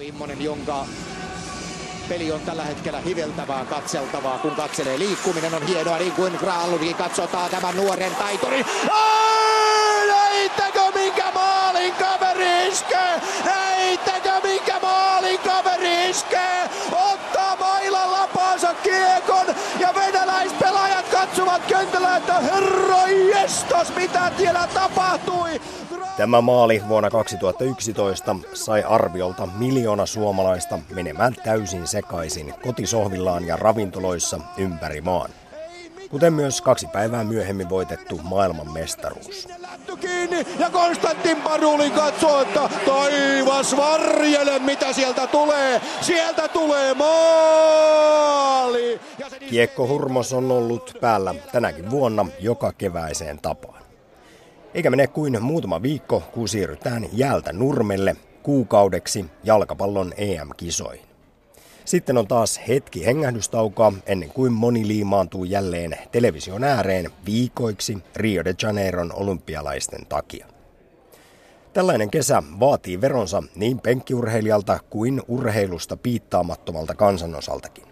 Immonen, jonka peli on tällä hetkellä hiveltävää, katseltavaa, kun katselee. Liikkuminen on hienoa, niin kuin Graalunkin katsotaan tämän nuoren taitorin. Näittekö minkä maalin kaveri iskee? Näittekö minkä maalin kaveri iskee? Ottaa mailan lapaansa kiekon ja venäläispelaajat katsovat kentällä, että herra jestas, mitä siellä tapahtui. Tämä maali vuonna 2011 sai arviolta miljoona suomalaista menemään täysin sekaisin kotisohvillaan ja ravintoloissa ympäri maan. Kuten myös kaksi päivää myöhemmin voitettu maailman mestaruus. Kiinni ja Konstantin Paruli katsoo, että taivas varjele mitä sieltä tulee. Sieltä tulee maali! Kiekko Hurmos on ollut päällä tänäkin vuonna joka keväiseen tapaan. Eikä mene kuin muutama viikko, kun siirrytään jäältä nurmelle kuukaudeksi jalkapallon EM-kisoihin. Sitten on taas hetki hengähdystaukoa ennen kuin moni liimaantuu jälleen television ääreen viikoiksi Rio de Janeiron olympialaisten takia. Tällainen kesä vaatii veronsa niin penkkiurheilijalta kuin urheilusta piittaamattomalta kansanosaltakin.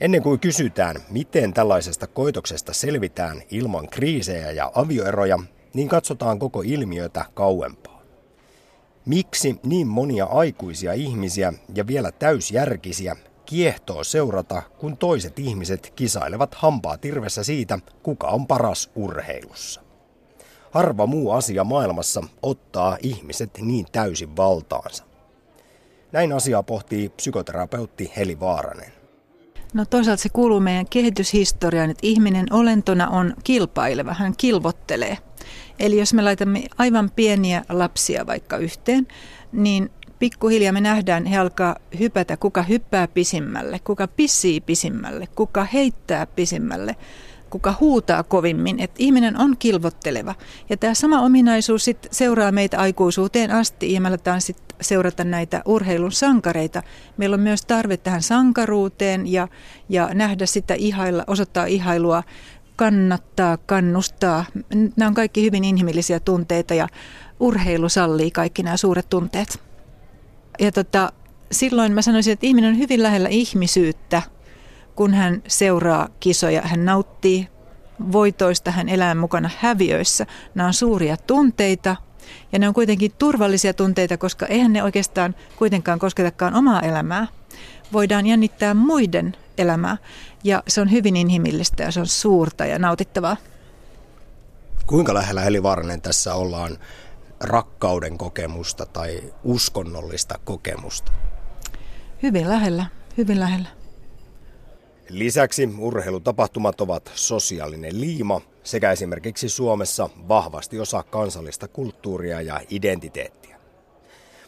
Ennen kuin kysytään, miten tällaisesta koitoksesta selvitään ilman kriisejä ja avioeroja, niin katsotaan koko ilmiötä kauempaa. Miksi niin monia aikuisia ihmisiä ja vielä täysjärkisiä kiehtoo seurata, kun toiset ihmiset kisailevat hampaa tirvessä siitä, kuka on paras urheilussa? Harva muu asia maailmassa ottaa ihmiset niin täysin valtaansa. Näin asiaa pohtii psykoterapeutti Heli Vaaranen. No toisaalta se kuuluu meidän kehityshistoriaan, että ihminen olentona on kilpaileva, hän kilvottelee – Eli jos me laitamme aivan pieniä lapsia vaikka yhteen, niin pikkuhiljaa me nähdään, he alkaa hypätä, kuka hyppää pisimmälle, kuka pissii pisimmälle, kuka heittää pisimmälle, kuka huutaa kovimmin. Että ihminen on kilvotteleva. Ja tämä sama ominaisuus sit seuraa meitä aikuisuuteen asti ja me aletaan sit seurata näitä urheilun sankareita. Meillä on myös tarve tähän sankaruuteen ja, ja nähdä sitä ihailla, osoittaa ihailua kannattaa, kannustaa. Nämä on kaikki hyvin inhimillisiä tunteita ja urheilu sallii kaikki nämä suuret tunteet. Ja tota, silloin mä sanoisin, että ihminen on hyvin lähellä ihmisyyttä, kun hän seuraa kisoja. Hän nauttii voitoista, hän elää mukana häviöissä. Nämä on suuria tunteita ja ne on kuitenkin turvallisia tunteita, koska eihän ne oikeastaan kuitenkaan kosketakaan omaa elämää. Voidaan jännittää muiden elämää. Ja se on hyvin inhimillistä ja se on suurta ja nautittavaa. Kuinka lähellä Heli Vaaranen tässä ollaan rakkauden kokemusta tai uskonnollista kokemusta? Hyvin lähellä, hyvin lähellä. Lisäksi urheilutapahtumat ovat sosiaalinen liima sekä esimerkiksi Suomessa vahvasti osa kansallista kulttuuria ja identiteettiä.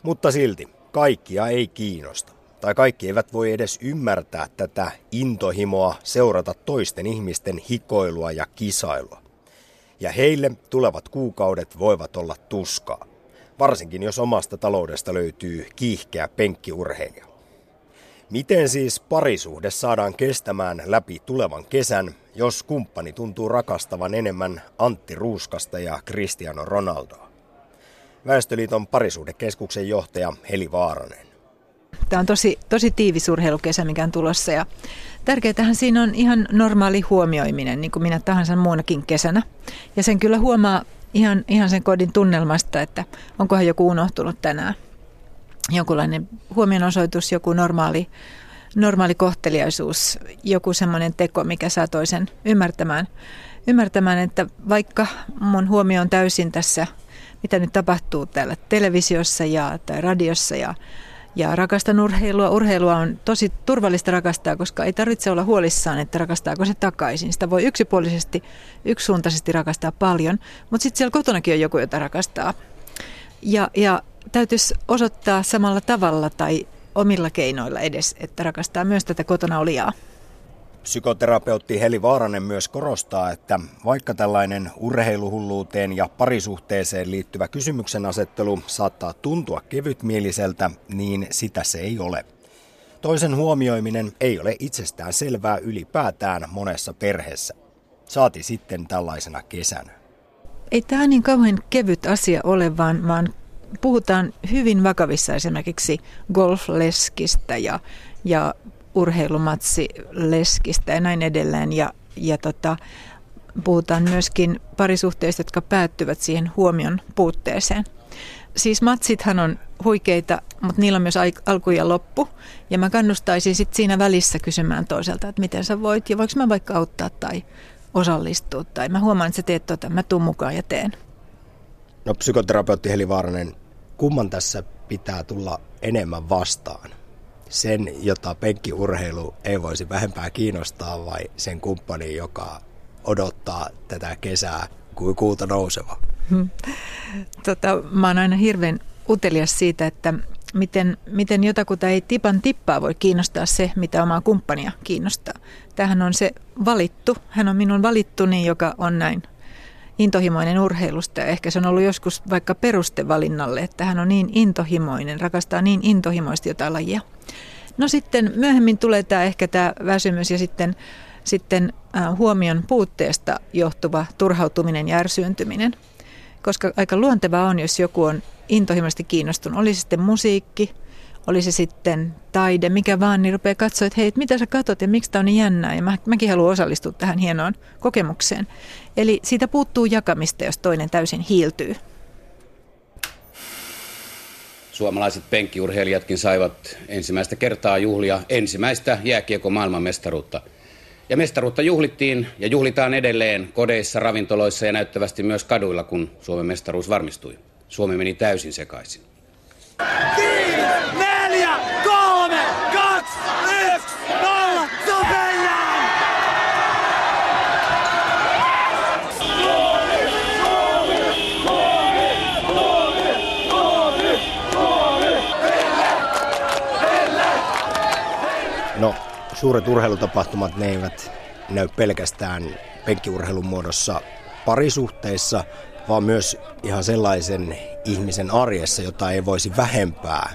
Mutta silti kaikkia ei kiinnosta tai kaikki eivät voi edes ymmärtää tätä intohimoa seurata toisten ihmisten hikoilua ja kisailua. Ja heille tulevat kuukaudet voivat olla tuskaa, varsinkin jos omasta taloudesta löytyy kiihkeä penkkiurheilija. Miten siis parisuhde saadaan kestämään läpi tulevan kesän, jos kumppani tuntuu rakastavan enemmän Antti Ruuskasta ja Cristiano Ronaldoa? Väestöliiton parisuhdekeskuksen johtaja Heli Vaaranen. Tämä on tosi, tosi tiivis urheilukesä, mikä on tulossa ja tärkeätähän siinä on ihan normaali huomioiminen, niin kuin minä tahansa muunakin kesänä. Ja sen kyllä huomaa ihan, ihan sen kodin tunnelmasta, että onkohan joku unohtunut tänään. Jonkunlainen huomionosoitus, joku normaali, normaali kohteliaisuus, joku semmoinen teko, mikä saa toisen ymmärtämään, ymmärtämään, että vaikka mun huomio on täysin tässä, mitä nyt tapahtuu täällä televisiossa ja, tai radiossa ja ja rakastan urheilua. Urheilua on tosi turvallista rakastaa, koska ei tarvitse olla huolissaan, että rakastaako se takaisin. Sitä voi yksipuolisesti, yksisuuntaisesti rakastaa paljon, mutta sitten siellä kotonakin on joku, jota rakastaa. Ja, ja täytyisi osoittaa samalla tavalla tai omilla keinoilla edes, että rakastaa myös tätä kotona olijaa. Psykoterapeutti Heli Vaaranen myös korostaa, että vaikka tällainen urheiluhulluuteen ja parisuhteeseen liittyvä kysymyksen asettelu saattaa tuntua kevytmieliseltä, niin sitä se ei ole. Toisen huomioiminen ei ole itsestään selvää ylipäätään monessa perheessä. Saati sitten tällaisena kesänä. Ei tämä niin kauhean kevyt asia ole, vaan, vaan puhutaan hyvin vakavissa esimerkiksi golfleskistä ja, ja urheilumatsileskistä ja näin edelleen. Ja, ja tota, puhutaan myöskin parisuhteista, jotka päättyvät siihen huomion puutteeseen. Siis matsithan on huikeita, mutta niillä on myös alku ja loppu. Ja mä kannustaisin sitten siinä välissä kysymään toiselta, että miten sä voit ja voiko mä vaikka auttaa tai osallistua. Tai mä huomaan, että sä teet tota, mä tuun mukaan ja teen. No psykoterapeutti Heli Vaaranen, kumman tässä pitää tulla enemmän vastaan? Sen, jota penkkiurheilu ei voisi vähempää kiinnostaa vai sen kumppani, joka odottaa tätä kesää kuin kuuta nouseva? Hmm. Tota, mä oon aina hirveän utelias siitä, että miten, miten jotakuta ei tipan tippaa voi kiinnostaa se, mitä omaa kumppania kiinnostaa. Tähän on se valittu, hän on minun valittuni, joka on näin intohimoinen urheilusta. Ja ehkä se on ollut joskus vaikka perustevalinnalle, että hän on niin intohimoinen, rakastaa niin intohimoisesti jotain lajia. No sitten myöhemmin tulee tämä ehkä tämä väsymys ja sitten, sitten huomion puutteesta johtuva turhautuminen ja ärsyyntyminen. Koska aika luontevaa on, jos joku on intohimoisesti kiinnostunut, oli sitten musiikki, oli se sitten taide, mikä vaan, niin rupeaa katsoa, että hei, mitä sä katot ja miksi tämä on niin jännää. Ja mä, mäkin haluan osallistua tähän hienoon kokemukseen. Eli siitä puuttuu jakamista, jos toinen täysin hiiltyy. Suomalaiset penkkiurheilijatkin saivat ensimmäistä kertaa juhlia ensimmäistä jääkiekko maailmanmestaruutta. Ja mestaruutta juhlittiin ja juhlitaan edelleen kodeissa, ravintoloissa ja näyttävästi myös kaduilla, kun Suomen mestaruus varmistui. Suomi meni täysin sekaisin. No, suuret urheilutapahtumat, ne eivät näy pelkästään penkkiurheilun muodossa parisuhteissa, vaan myös ihan sellaisen ihmisen arjessa, jota ei voisi vähempää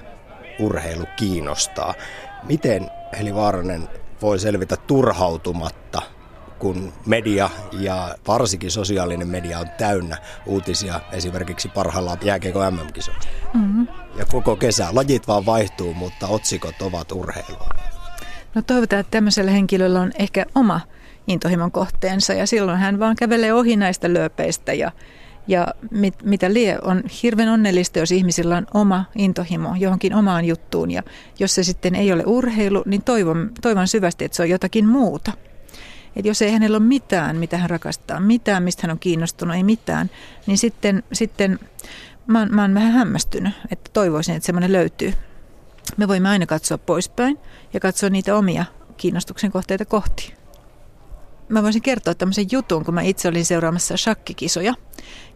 urheilu kiinnostaa. Miten Heli Vaaranen voi selvitä turhautumatta, kun media ja varsinkin sosiaalinen media on täynnä uutisia esimerkiksi parhaillaan jääkeikon MM-kisoista. Mm-hmm. Ja koko kesä lajit vaan vaihtuu, mutta otsikot ovat urheilua. No toivotaan, että tämmöisellä henkilöllä on ehkä oma intohimon kohteensa ja silloin hän vaan kävelee ohi näistä lööpeistä ja, ja mit, mitä lie on hirveän onnellista, jos ihmisillä on oma intohimo johonkin omaan juttuun ja jos se sitten ei ole urheilu, niin toivon, toivon syvästi, että se on jotakin muuta. Et jos ei hänellä ole mitään, mitä hän rakastaa, mitään, mistä hän on kiinnostunut, ei mitään, niin sitten, sitten mä, oon, mä oon vähän hämmästynyt, että toivoisin, että semmoinen löytyy me voimme aina katsoa poispäin ja katsoa niitä omia kiinnostuksen kohteita kohti. Mä voisin kertoa tämmöisen jutun, kun mä itse olin seuraamassa shakkikisoja.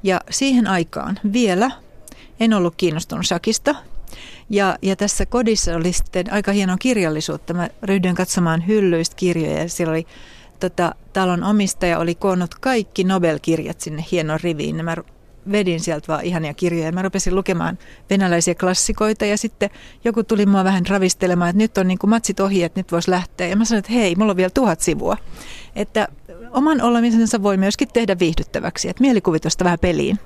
Ja siihen aikaan vielä en ollut kiinnostunut shakista. Ja, ja tässä kodissa oli sitten aika hienoa kirjallisuutta. Mä ryhdyin katsomaan hyllyistä kirjoja ja siellä oli tota, talon omistaja oli koonnut kaikki Nobel-kirjat sinne hienoon riviin. Mä vedin sieltä vaan ihania kirjoja. Mä rupesin lukemaan venäläisiä klassikoita ja sitten joku tuli mua vähän ravistelemaan, että nyt on niin kuin matsit ohi, että nyt voisi lähteä. Ja mä sanoin, että hei, mulla on vielä tuhat sivua. Että oman olemisensa voi myöskin tehdä viihdyttäväksi, että mielikuvitusta vähän peliin.